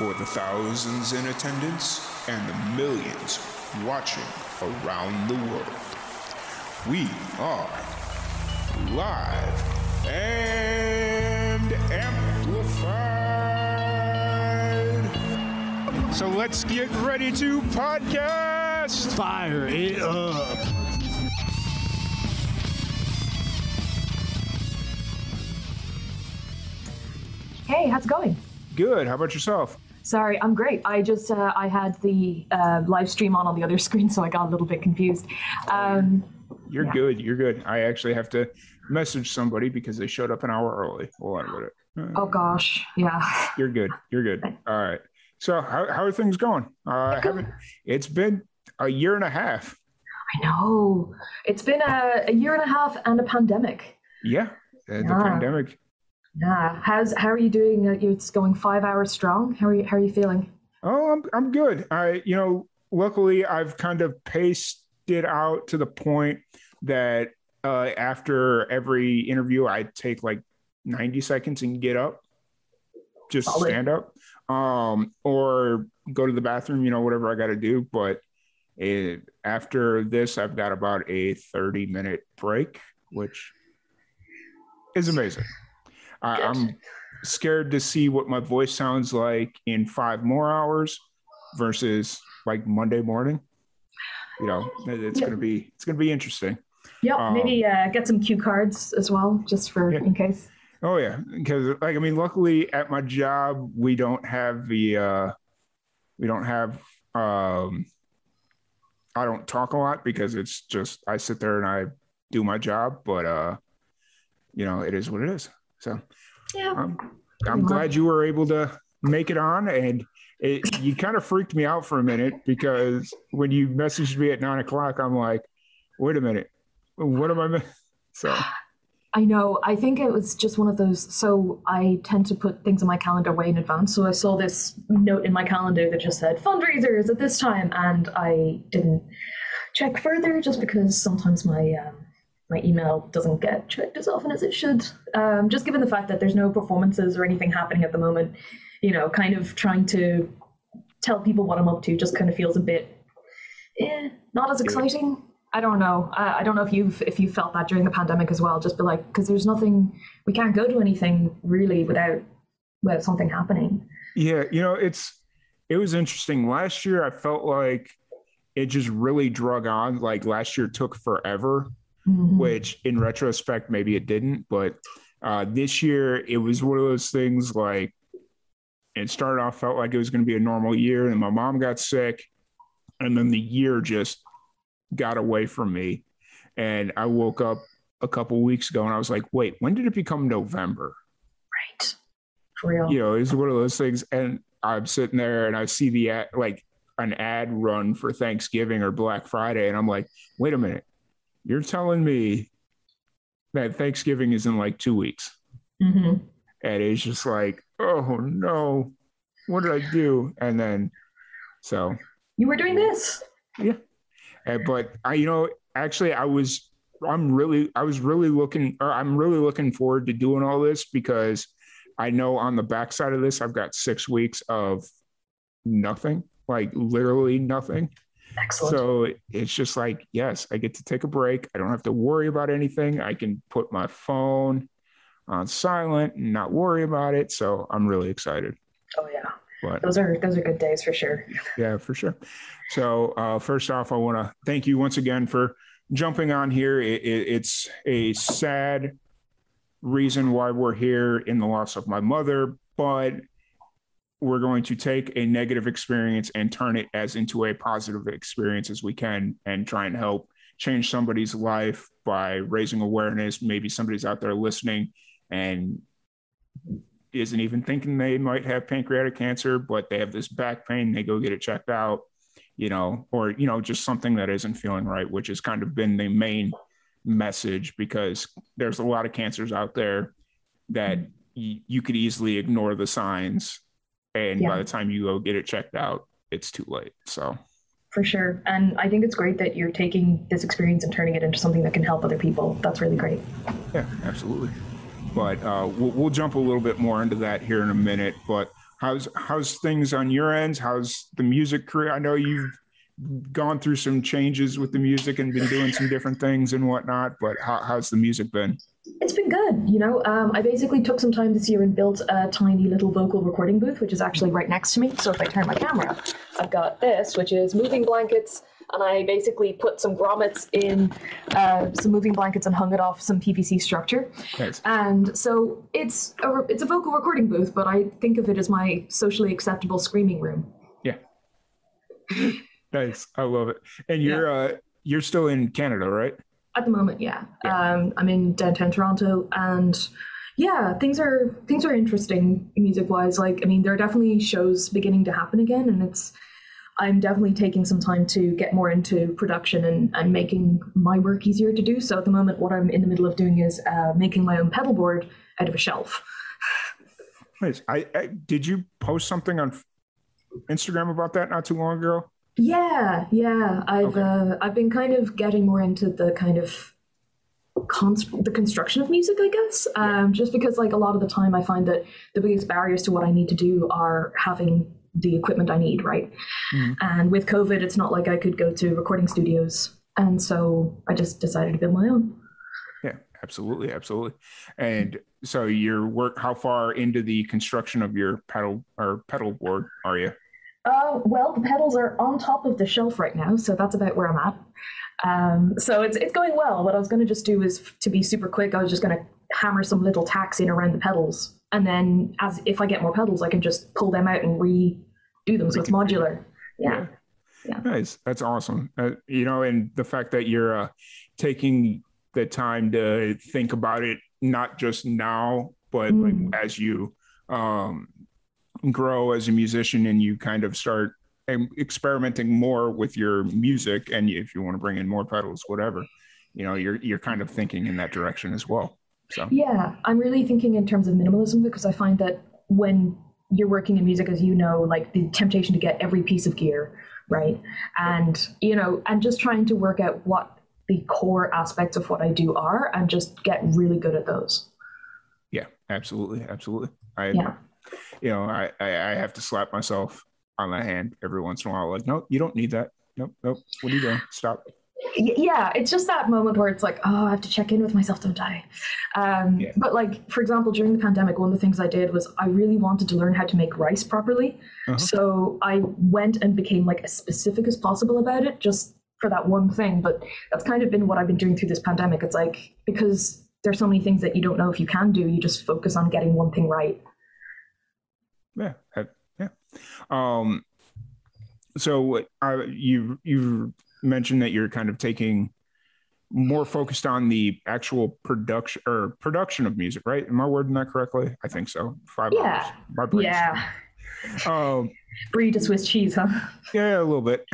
for the thousands in attendance and the millions watching around the world. We are live and amplified. So let's get ready to podcast. Fire it up. Hey, how's it going? Good. How about yourself? Sorry, I'm great. I just uh, I had the uh, live stream on on the other screen, so I got a little bit confused. Um, You're Yeah. good. You're good. I actually have to message somebody because they showed up an hour early. Hold on a minute. Uh, oh gosh, yeah. You're good. You're good. All right. So how how are things going? Uh, I haven't. It's been a year and a half. I know. It's been a, a year and a half and a pandemic. Yeah. uh, The pandemic. Yeah. How's how are you doing? Uh, It's going five hours strong. How are you? How are you feeling? Oh, I'm I'm good. I you know, luckily I've kind of paced it out to the point that uh, after every interview I take like 90 seconds and get up, just Solid. stand up, um, or go to the bathroom. You know, whatever I got to do. But it, after this, I've got about a 30 minute break, which is amazing. I. I'm scared to see what my voice sounds like in five more hours versus like Monday morning. You know, it's Yeah. gonna be it's gonna be interesting. Yeah. Um, maybe uh, get some cue cards as well, just for Yeah. in case. Oh yeah, because like I mean, luckily at my job we don't have the uh we don't have um I don't talk a lot because it's just I sit there and I do my job, but uh you know it is what it is. So Yeah. I'm I'm glad you were able to make it on and it you kind of freaked me out for a minute because when you messaged me at nine o'clock, I'm like, wait a minute, what am I? mi-" So I know. I think it was just one of those. So I tend to put things in my calendar way in advance. So I saw this note in my calendar that just said fundraisers at this time, and I didn't check further just because sometimes my um, my email doesn't get checked as often as it should. Um, just given the fact that there's no performances or anything happening at the moment, you know, kind of trying to tell people what I'm up to just kind of feels a bit, eh, not as exciting. I don't know. I, I don't know if you've if you felt that during the pandemic as well. Just be like, because there's nothing, we can't go to anything really without without something happening. Yeah, you know, it's it was interesting. Last year I felt like it just really drug on. Like last year took forever, Mhm. which in retrospect maybe it didn't, but uh this year it was one of those things like it started off felt like it was going to be a normal year and my mom got sick and then the year just got away from me and I woke up a couple weeks ago and I was like, "Wait, when did it become November?" Right. For real. you know, it's one of those things. And I'm sitting there and I see the ad, like an ad run for Thanksgiving or Black Friday, and I'm like, wait a minute, you're telling me that Thanksgiving is in like two weeks, hmm and it's just like, oh no, what did I do? And then, so, You were doing this. uh, but I, you know, actually, I was. I'm really, I was really looking, or I'm really looking forward to doing all this because I know on the backside of this, I've got six weeks of nothing, like literally nothing. Excellent. So it's just like, yes, I get to take a break. I don't have to worry about anything. I can put my phone on silent and not worry about it. So I'm really excited. oh yeah. But Those are those are good days for sure. yeah, for sure. So uh, first off, I want to thank you once again for jumping on here. It, it, it's a sad reason why we're here in the loss of my mother, but we're going to take a negative experience and turn it as into a positive experience as we can and try and help change somebody's life by raising awareness. Maybe somebody's out there listening and isn't even thinking they might have pancreatic cancer, but they have this back pain, they go get it checked out, you know, or, you know, just something that isn't feeling right, which has kind of been the main message because there's a lot of cancers out there that you could easily ignore the signs. And by the time you go get it checked out, it's too late. So, For sure. And I think it's great that you're taking this experience and turning it into something that can help other people. That's really great. Yeah, absolutely. But uh, we'll, we'll jump a little bit more into that here in a minute. But how's how's things on your ends? How's the music career? I know you've gone through some changes with the music and been doing some different things and whatnot, but how, how's the music been? It's been good. You know, um, I basically took some time this year and built a tiny little vocal recording booth, which is actually right next to me. So if I turn my camera, I've got this, which is moving blankets. And I basically put some grommets in uh, some moving blankets and hung it off some PVC structure. Nice. And so it's a, it's a vocal recording booth, but I think of it as my socially acceptable screaming room. Yeah. nice. I love it. And you're uh you're still in Canada, right? At the moment, yeah. Um, I'm in downtown Toronto, and yeah, things are things are interesting music wise. Like, I mean, there are definitely shows beginning to happen again, and it's I'm definitely taking some time to get more into production and, and making my work easier to do. So at the moment, what I'm in the middle of doing is uh, making my own pedal board out of a shelf. Nice. I, I did you post something on Instagram about that not too long ago? Yeah, yeah. I've Okay. uh, I've been kind of getting more into the kind of const- the construction of music, I guess. Um, just because like a lot of the time, I find that the biggest barriers to what I need to do are having the equipment I need, right? Mhm. And with COVID, it's not like I could go to recording studios, and so I just decided to build my own. Yeah, absolutely, absolutely. And so your work how far into the construction of your pedal or pedal board are you? Uh, well, the pedals are on top of the shelf right now, so that's about where I'm at. Um, so it's it's going well. What I was going to just do is to be super quick. I was just going to hammer some little tacks in around the pedals, and then as if I get more pedals, I can just pull them out and redo them. So it's modular. Yeah. Yeah. Nice. That's awesome. Uh, you know, and the fact that you're uh, taking the time to think about it, not just now, but Mm. like as you um, grow as a musician and you kind of start experimenting more with your music, and if you want to bring in more pedals, whatever, you know, you're you're kind of thinking in that direction as well. So Yeah, I'm really thinking in terms of minimalism because I find that when you're working in music, as you know, like the temptation to get every piece of gear, right? And, you know, and just trying to work out what the core aspects of what I do are and just get really good at those. yeah, absolutely, absolutely. I Yeah. You know, I, I I have to slap myself on the hand every once in a while. Like, no, you don't need that. Nope, nope. What are you doing? Stop. Yeah, it's just that moment where it's like, oh, I have to check in with myself, don't I? Um, Yeah. But like, for example, during the pandemic, one of the things I did was I really wanted to learn how to make rice properly. Uh-huh. So I went and became like as specific as possible about it, just for that one thing. But that's kind of been what I've been doing through this pandemic. It's like because there's so many things that you don't know if you can do, you just focus on getting one thing right. Yeah, yeah. Um, so uh, you you mentioned that you're kind of taking more focused on the actual production or production of music, right? Am I wording that correctly? I think so. Five Yeah. hours. My brain's- Yeah, Um, breed a Swiss cheese, huh? yeah, a little bit.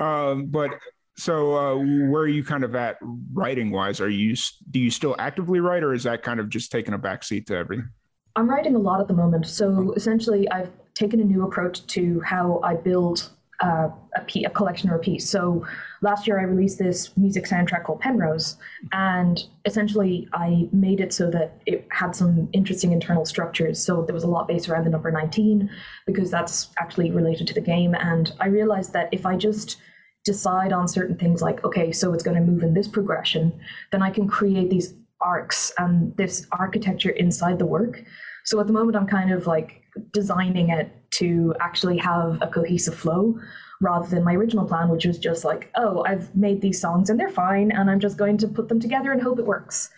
Um, but so uh, where are you kind of at writing wise? Are you do you still actively write, or is that kind of just taking a backseat to everything? I'm writing a lot at the moment. So essentially, I've taken a new approach to how I build uh, a, collection or a piece. So last year, I released this music soundtrack called Penrose, and essentially, I made it so that it had some interesting internal structures. So there was a lot based around the number 19 because that's actually related to the game. And I realized that if I just decide on certain things like okay so it's going to move in this progression then i can create these arcs and this architecture inside the work. So at the moment i'm kind of like designing it to actually have a cohesive flow rather than my original plan which was just like oh i've made these songs and they're fine and i'm just going to put them together and hope it works.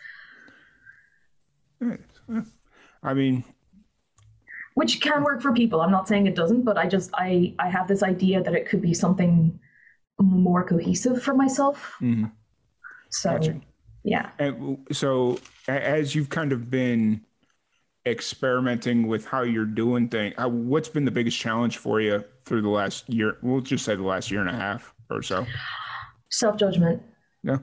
I mean, which can work for people. I'm not saying it doesn't but i just i i have this idea that it could be something more cohesive for myself. Mhm, so gotcha. Yeah And so, as you've kind of been experimenting with how you're doing things, what's been the biggest challenge for you through the last year? We'll just say the last year and a half or so. self judgment. Yeah.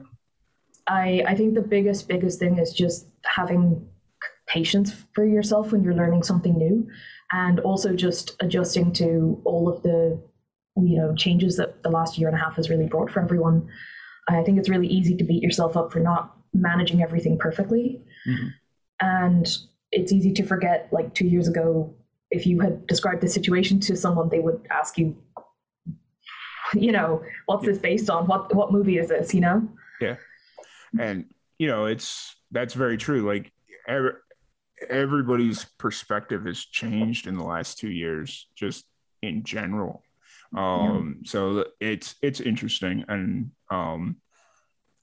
I I think the biggest biggest thing is just having patience for yourself when you're learning something new, and also just adjusting to all of the you know changes that the last year and a half has really brought for everyone. I think it's really easy to beat yourself up for not managing everything perfectly, Mhm. and it's easy to forget like two years ago if you had described the situation to someone, they would ask you, you know, what's this based on? What what movie is this? You know? Yeah, and you know, it's that's very true. Like every, everybody's perspective has changed in the last two years, just in general. Um, yeah. so it's it's interesting, and um,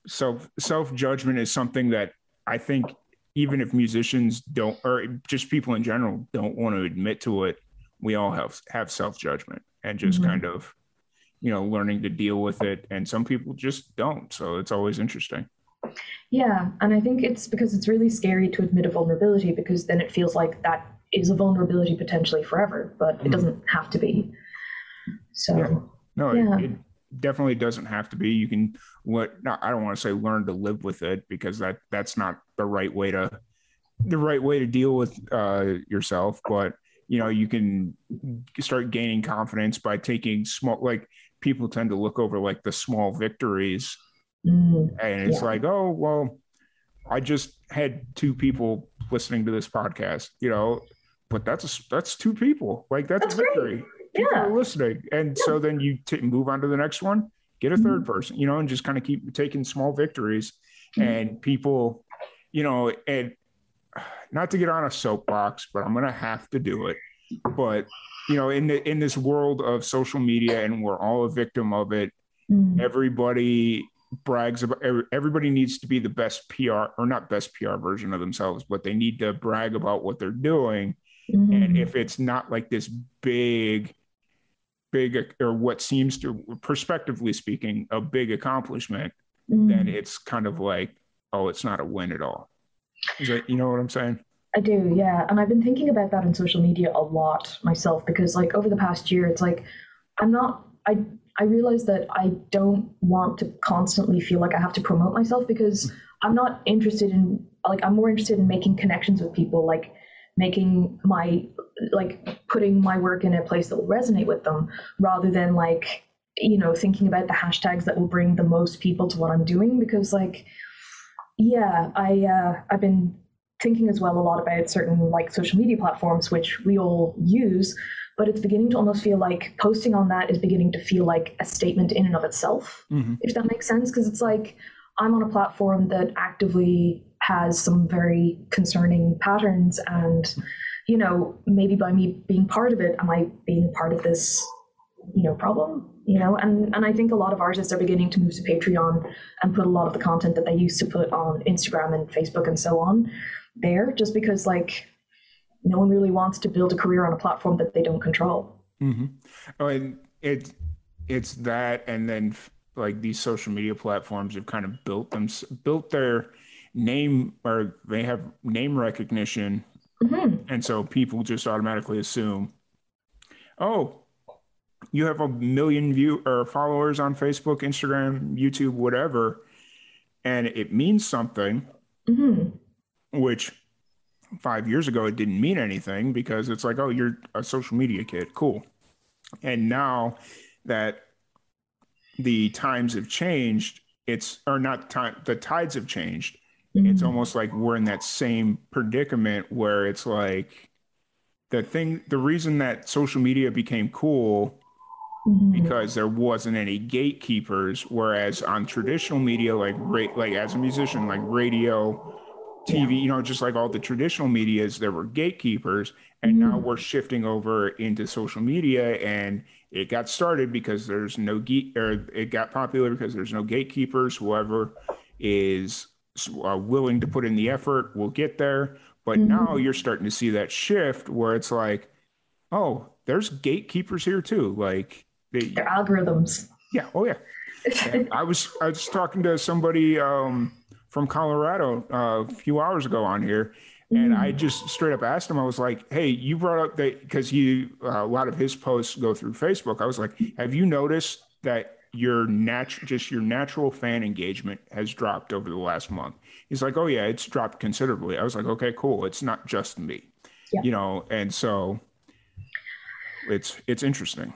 self self judgment is something that I think even if musicians don't or just people in general don't want to admit to it we all have have self-judgment and just mm-hmm. kind of you know learning to deal with it and some people just don't so it's always interesting yeah and i think it's because it's really scary to admit a vulnerability because then it feels like that is a vulnerability potentially forever but mm-hmm. it doesn't have to be so yeah. no yeah. It, it definitely doesn't have to be you can what i don't want to say learn to live with it because that that's not the right way to the right way to deal with uh, yourself but you know you can start gaining confidence by taking small like people tend to look over like the small victories mm, and it's yeah. like oh well i just had two people listening to this podcast you know but that's a, that's two people like that's, that's a victory great. People yeah. are listening and yeah. so then you t- move on to the next one get a 3rd mm-hmm. person you know and just kind of keep taking small victories mm-hmm. and people you know, and not to get on a soapbox, but I'm going to have to do it. But you know, in the in this world of social media, and we're all a victim of it. Mm. Everybody brags about. Everybody needs to be the best PR or not best PR version of themselves, but they need to brag about what they're doing. Mm-hmm. And if it's not like this big, big or what seems to, prospectively speaking, a big accomplishment, mm. then it's kind of like oh, it's not a win at all. Is that you know what I'm saying? I do, yeah. And I've been thinking about that in social media a lot myself because like over the past year, it's like I'm not I I realize that I don't want to constantly feel like I have to promote myself because I'm not interested in like I'm more interested in making connections with people, like making my like putting my work in a place that will resonate with them rather than like you know thinking about the hashtags that will bring the most people to what I'm doing because like yeah, I uh, I've been thinking as well a lot about certain like social media platforms which we all use, but it's beginning to almost feel like posting on that is beginning to feel like a statement in and of itself, mm-hmm. if that makes sense. Because it's like I'm on a platform that actively has some very concerning patterns and you know maybe by me being part of it am i being part of this you know problem you know and and i think a lot of artists are beginning to move to patreon and put a lot of the content that they used to put on instagram and facebook and so on there just because like no one really wants to build a career on a platform that they don't control mm-hmm. oh and it it's that and then like these social media platforms have kind of built them built their name or they have name recognition mm-hmm. and so people just automatically assume oh you have a million view or followers on Facebook, Instagram, YouTube, whatever, and it means something, mm-hmm. which five years ago it didn't mean anything because it's like, oh, you're a social media kid, cool. And now that the times have changed, it's or not time, the tides have changed. Mm-hmm. It's almost like we're in that same predicament where it's like the thing, the reason that social media became cool Mm-hmm. because there wasn't any gatekeepers. Whereas on traditional media, like like as a musician, like radio, TV, yeah. you know, just like all the traditional medias, there were gatekeepers, and mm-hmm. now we're shifting over into social media, and it got started because there's no gate, or it got popular because there's no gatekeepers. Whoever is uh, willing to put in the effort will get there. But mm-hmm. now you're starting to see that shift where it's like, oh, there's gatekeepers here too. Like they, Their algorithms. Yeah. Oh yeah. I was I was talking to somebody um, from Colorado uh, a few hours ago on here, and. I just straight up asked him. I was like, "Hey, you brought up that because you uh, a lot of his posts go through Facebook. I was like, have you noticed that your natural just your natural fan engagement has dropped over the last month?" He's like, "Oh yeah, it's dropped considerably." I was like, "Okay, cool. It's not just me, yeah. you know." And so it's it's interesting.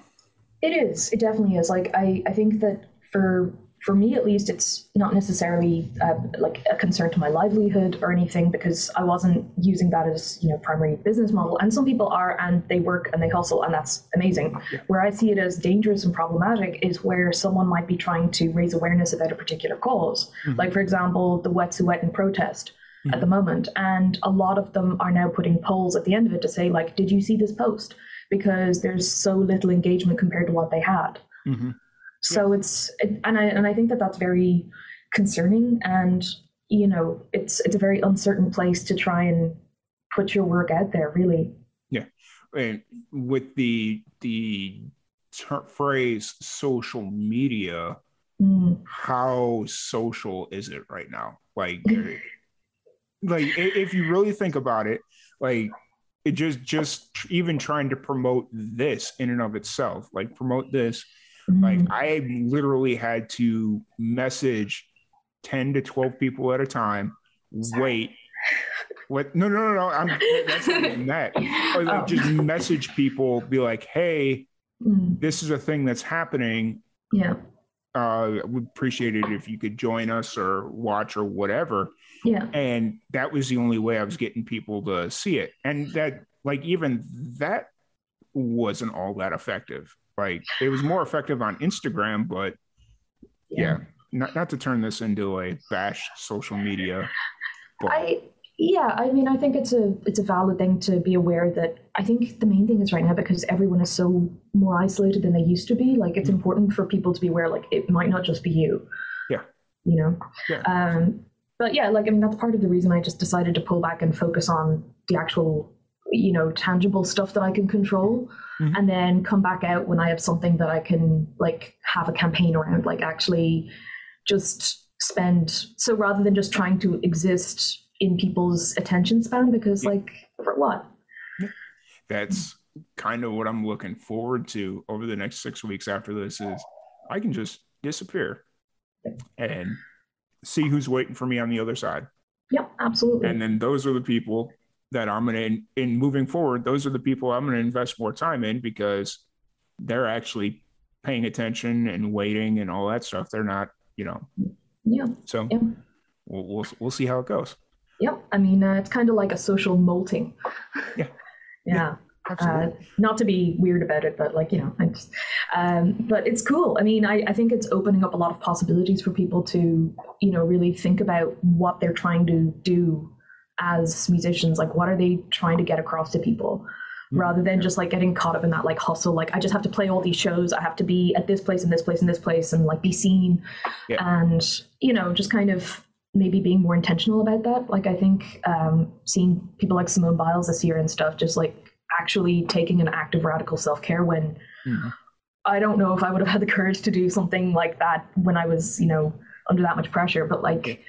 It is. It definitely is. Like I, I think that for for me at least, it's not necessarily uh, like a concern to my livelihood or anything because I wasn't using that as you know primary business model. And some people are, and they work and they hustle, and that's amazing. Where I see it as dangerous and problematic is where someone might be trying to raise awareness about a particular cause, mm-hmm. like for example the Wet'suwet'en protest mm-hmm. at the moment, and a lot of them are now putting polls at the end of it to say like, did you see this post? Because there's so little engagement compared to what they had. Mm-hmm. So yeah. it's it, and I and I think that that's very concerning and you know it's it's a very uncertain place to try and put your work out there really. Yeah. And with the the ter- phrase social media mm. how social is it right now? Like like if you really think about it, like it just just even trying to promote this in and of itself, like promote this Mm-hmm. Like I literally had to message 10 to 12 people at a time, Sorry. wait. What? No, no, no, no. I'm that's that. Or like oh. just message people, be like, hey, mm. this is a thing that's happening. Yeah. Uh, would appreciate it if you could join us or watch or whatever. Yeah. And that was the only way I was getting people to see it. And that, like, even that wasn't all that effective. Like it was more effective on Instagram, but yeah, yeah not not to turn this into a bash social media. But. I yeah, I mean, I think it's a it's a valid thing to be aware that I think the main thing is right now because everyone is so more isolated than they used to be. Like, it's mm-hmm. important for people to be aware. Like, it might not just be you. Yeah. You know. Yeah. Um. But yeah, like I mean, that's part of the reason I just decided to pull back and focus on the actual, you know, tangible stuff that I can control mm-hmm. and then come back out when I have something that I can like have a campaign around, like actually just spend. So rather than just trying to exist in people's attention span, because yeah. like for what? That's kind of what I'm looking forward to over the next six weeks after this is I can just disappear and see who's waiting for me on the other side. Yep, absolutely. And then those are the people that I'm going to, in, in moving forward, those are the people I'm going to invest more time in because they're actually paying attention and waiting and all that stuff. They're not, you know. Yeah. So yeah. We'll, we'll, we'll see how it goes. Yep. I mean, uh, it's kind of like a social molting. Yeah. yeah. Uh, not to be weird about it, but like you know, just, um, but it's cool. I mean, I, I think it's opening up a lot of possibilities for people to you know really think about what they're trying to do as musicians like what are they trying to get across to people mm-hmm. rather than just like getting caught up in that like hustle like i just have to play all these shows i have to be at this place and this place and this place and like be seen yeah. and you know just kind of maybe being more intentional about that like i think um, seeing people like simone biles this year and stuff just like actually taking an active radical self-care when mm-hmm. i don't know if i would have had the courage to do something like that when i was you know under that much pressure but like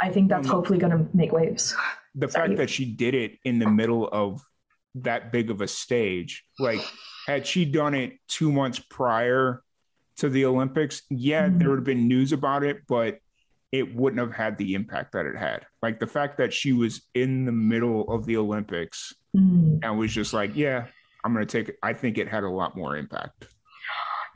i think that's hopefully going to make waves the fact that she did it in the middle of that big of a stage, like had she done it two months prior to the Olympics, yeah, mm-hmm. there would have been news about it, but it wouldn't have had the impact that it had. Like the fact that she was in the middle of the Olympics mm-hmm. and was just like, yeah, I'm going to take it. I think it had a lot more impact.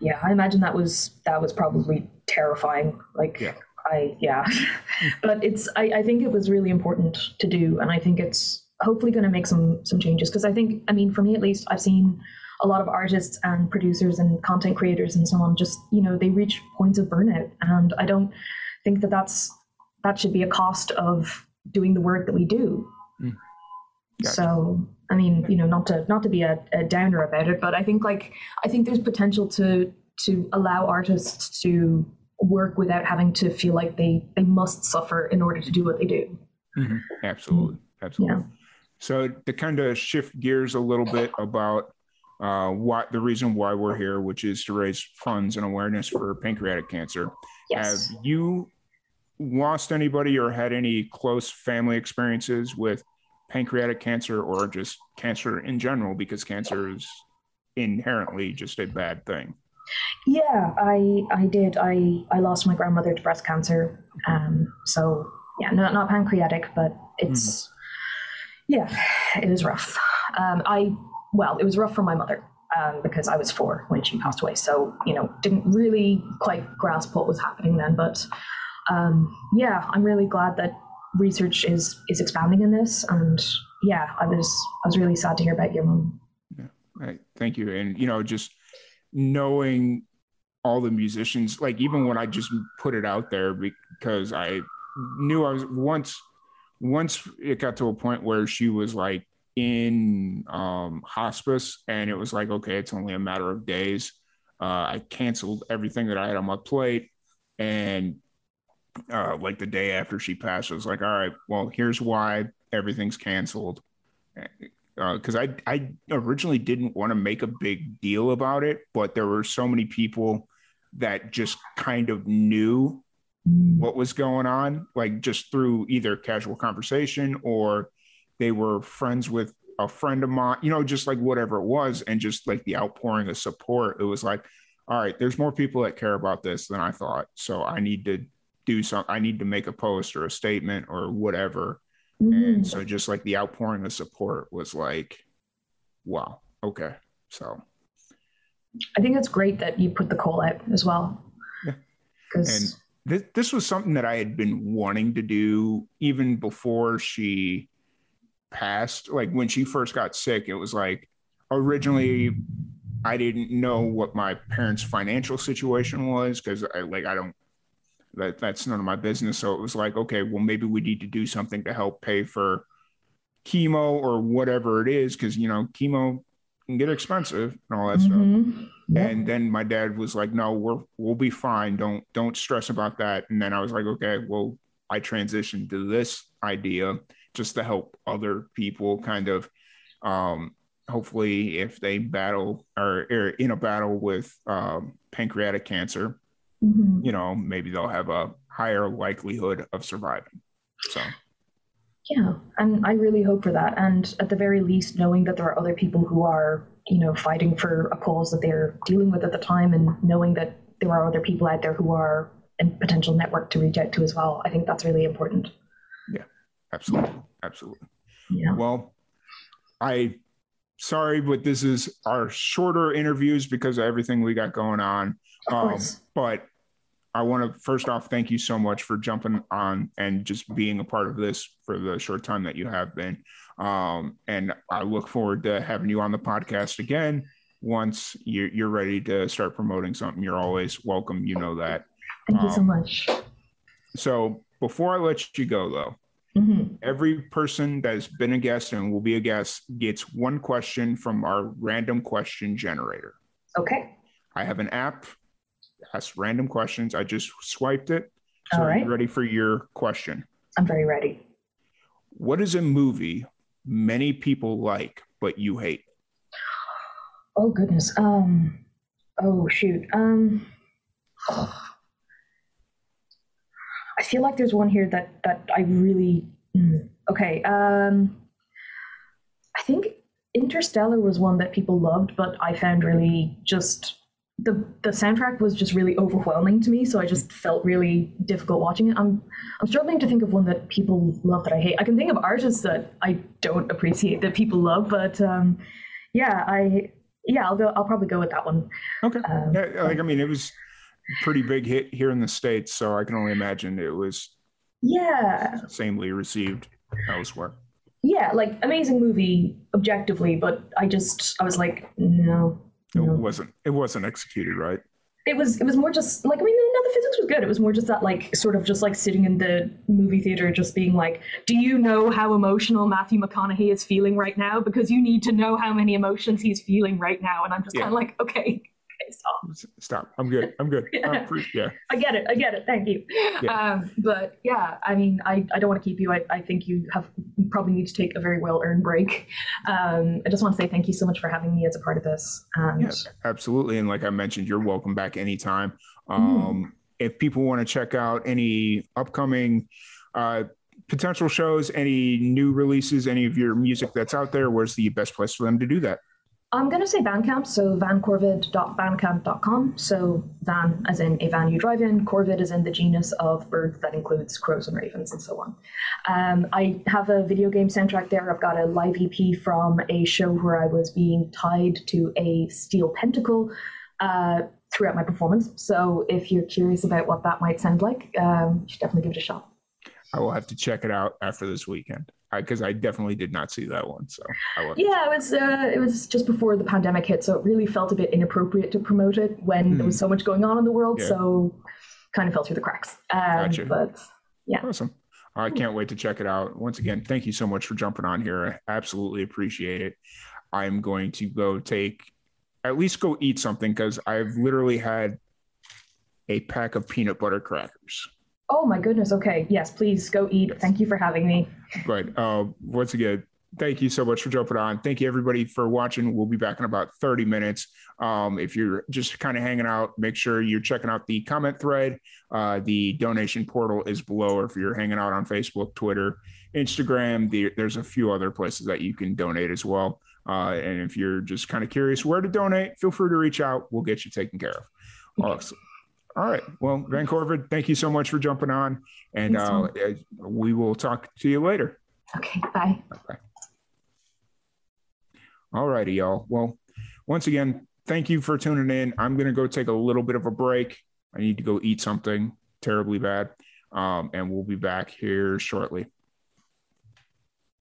Yeah, I imagine that was that was probably terrifying. Like yeah. I yeah, but it's I, I think it was really important to do, and I think it's hopefully going to make some some changes because I think I mean for me at least I've seen a lot of artists and producers and content creators and so on just you know they reach points of burnout, and I don't think that that's that should be a cost of doing the work that we do. Mm. Gotcha. So I mean, you know, not to not to be a, a, downer about it, but I think like I think there's potential to to allow artists to work without having to feel like they they must suffer in order to do what they do. Mm-hmm. Absolutely, absolutely. Yeah. So to kind of shift gears a little bit about uh, what the reason why we're here, which is to raise funds and awareness for pancreatic cancer. Yes. Have you lost anybody or had any close family experiences with pancreatic cancer or just cancer in general? Because cancer is inherently just a bad thing. Yeah, I I did. I I lost my grandmother to breast cancer. Um, so yeah, not not pancreatic, but it's mm. yeah, it was rough. Um, I well, it was rough for my mother. um, because I was four when she passed away. So, you know, didn't really quite grasp what was happening then. But um, yeah, I'm really glad that research is is expanding in this. And yeah, I was I was really sad to hear about your mom. Yeah, right. Thank you. And you know, just knowing all the musicians, like even when I just put it out there because I knew I was once once it got to a point where she was like in um, hospice and it was like okay it's only a matter of days uh, i canceled everything that i had on my plate and uh, like the day after she passed, I was like, all right, well, here's why everything's canceled. Because uh, I, I originally didn't want to make a big deal about it, but there were so many people that just kind of knew what was going on, like just through either casual conversation or they were friends with a friend of mine, you know, just like whatever it was, and just like the outpouring of support. It was like, all right, there's more people that care about this than I thought. So I need to do something. I need to make a post or a statement or whatever. Mm-hmm. And so just like the outpouring of support was like, wow, okay. So I think it's great that you put the call out as well. Yeah. And this, this was something that I had been wanting to do even before she passed. Like when she first got sick, it was like originally I didn't know what my parents' financial situation was because I like I don't that that's none of my business. So it was like, okay, well, maybe we need to do something to help pay for chemo or whatever it is, because you know, chemo can get expensive and all that mm-hmm. stuff. And then my dad was like, no, we're we'll be fine. Don't don't stress about that. And then I was like, okay, well, I transitioned to this idea just to help other people kind of um hopefully if they battle or, or in a battle with um, pancreatic cancer mm-hmm. you know, maybe they'll have a higher likelihood of surviving. So, yeah, and I really hope for that. And at the very least, knowing that there are other people who are, you know, fighting for a cause that they're dealing with at the time, and knowing that there are other people out there who are a potential network to reach out to as well, I think that's really important. Yeah, absolutely, absolutely. Yeah. Well, I sorry, but this is our shorter interviews because of everything we got going on. Um, but I want to first off thank you so much for jumping on and just being a part of this for the short time that you have been. Um, and I look forward to having you on the podcast again once you're, you're ready to start promoting something. You're always welcome. You know that. Thank you so um, much. So before I let you go, though, mm-hmm. every person that has been a guest and will be a guest gets one question from our random question generator. Okay. I have an app ask random questions. I just swiped it. So All right. ready for your question? I'm very ready. What is a movie many people like but you hate? Oh goodness. Um oh shoot. Um I feel like there's one here that that I really mm, okay. Um I think Interstellar was one that people loved, but I found really just the the soundtrack was just really overwhelming to me, so I just felt really difficult watching it. I'm I'm struggling to think of one that people love that I hate. I can think of artists that I don't appreciate that people love, but um, yeah, I yeah, I'll go. I'll probably go with that one. Okay. Um, yeah, like I mean, it was pretty big hit here in the states, so I can only imagine it was yeah samely received elsewhere. Yeah, like amazing movie objectively, but I just I was like no it wasn't it wasn't executed right? It was it was more just like i mean no the physics was good. It was more just that like sort of just like sitting in the movie theater just being like do you know how emotional matthew mcconaughey is feeling right now? Because you need to know how many emotions he's feeling right now. And i'm just yeah. kind of like okay stop. Stop. I'm good. I'm good. yeah. yeah. I get it. I get it. Thank you. Yeah. Um, but yeah, I mean, I, I don't want to keep you. I, I think you have you probably need to take a very well earned break. Um, I just want to say thank you so much for having me as a part of this. And yeah, absolutely. And like I mentioned, you're welcome back anytime. Um, mm. If people want to check out any upcoming uh, potential shows, any new releases, any of your music that's out there, where's the best place for them to do that? I'm going to say Bandcamp, so vancorvid.bandcamp.com. So van as in a van you drive in, corvid is in the genus of birds that includes crows and ravens and so on. Um, I have a video game soundtrack there. I've got a live EP from a show where I was being tied to a steel pentacle uh, throughout my performance. So if you're curious about what that might sound like, um, you should definitely give it a shot. I will have to check it out after this weekend because I, I, definitely did not see that one. So yeah, it was uh, it was just before the pandemic hit, so it really felt a bit inappropriate to promote it when mm. there was hmm. so much going on in the world. Yeah. So kind of fell through the cracks. Um, gotcha. But yeah, awesome. I can't wait to check it out. Once again, thank you so much for jumping on here. I absolutely appreciate it. I'm going to go take at least go eat something because I've literally had a pack of peanut butter crackers. Oh my goodness. Okay. Yes, please go eat. Thank you for having me. But uh, once again, thank you so much for jumping on. Thank you everybody for watching. We'll be back in about 30 minutes. Um, if you're just kind of hanging out, make sure you're checking out the comment thread. Uh, the donation portal is below, or if you're hanging out on Facebook, Twitter, Instagram, the, there's a few other places that you can donate as well. Uh, and if you're just kind of curious where to donate, feel free to reach out. We'll get you taken care of. Awesome. All right. Well, Vancorvid, thank you so much for jumping on, and uh, we will talk to you later. Okay. Bye. Okay. All righty, y'all. Well, once again, thank you for tuning in. I'm going to go take a little bit of a break. I need to go eat something terribly bad, um, and we'll be back here shortly.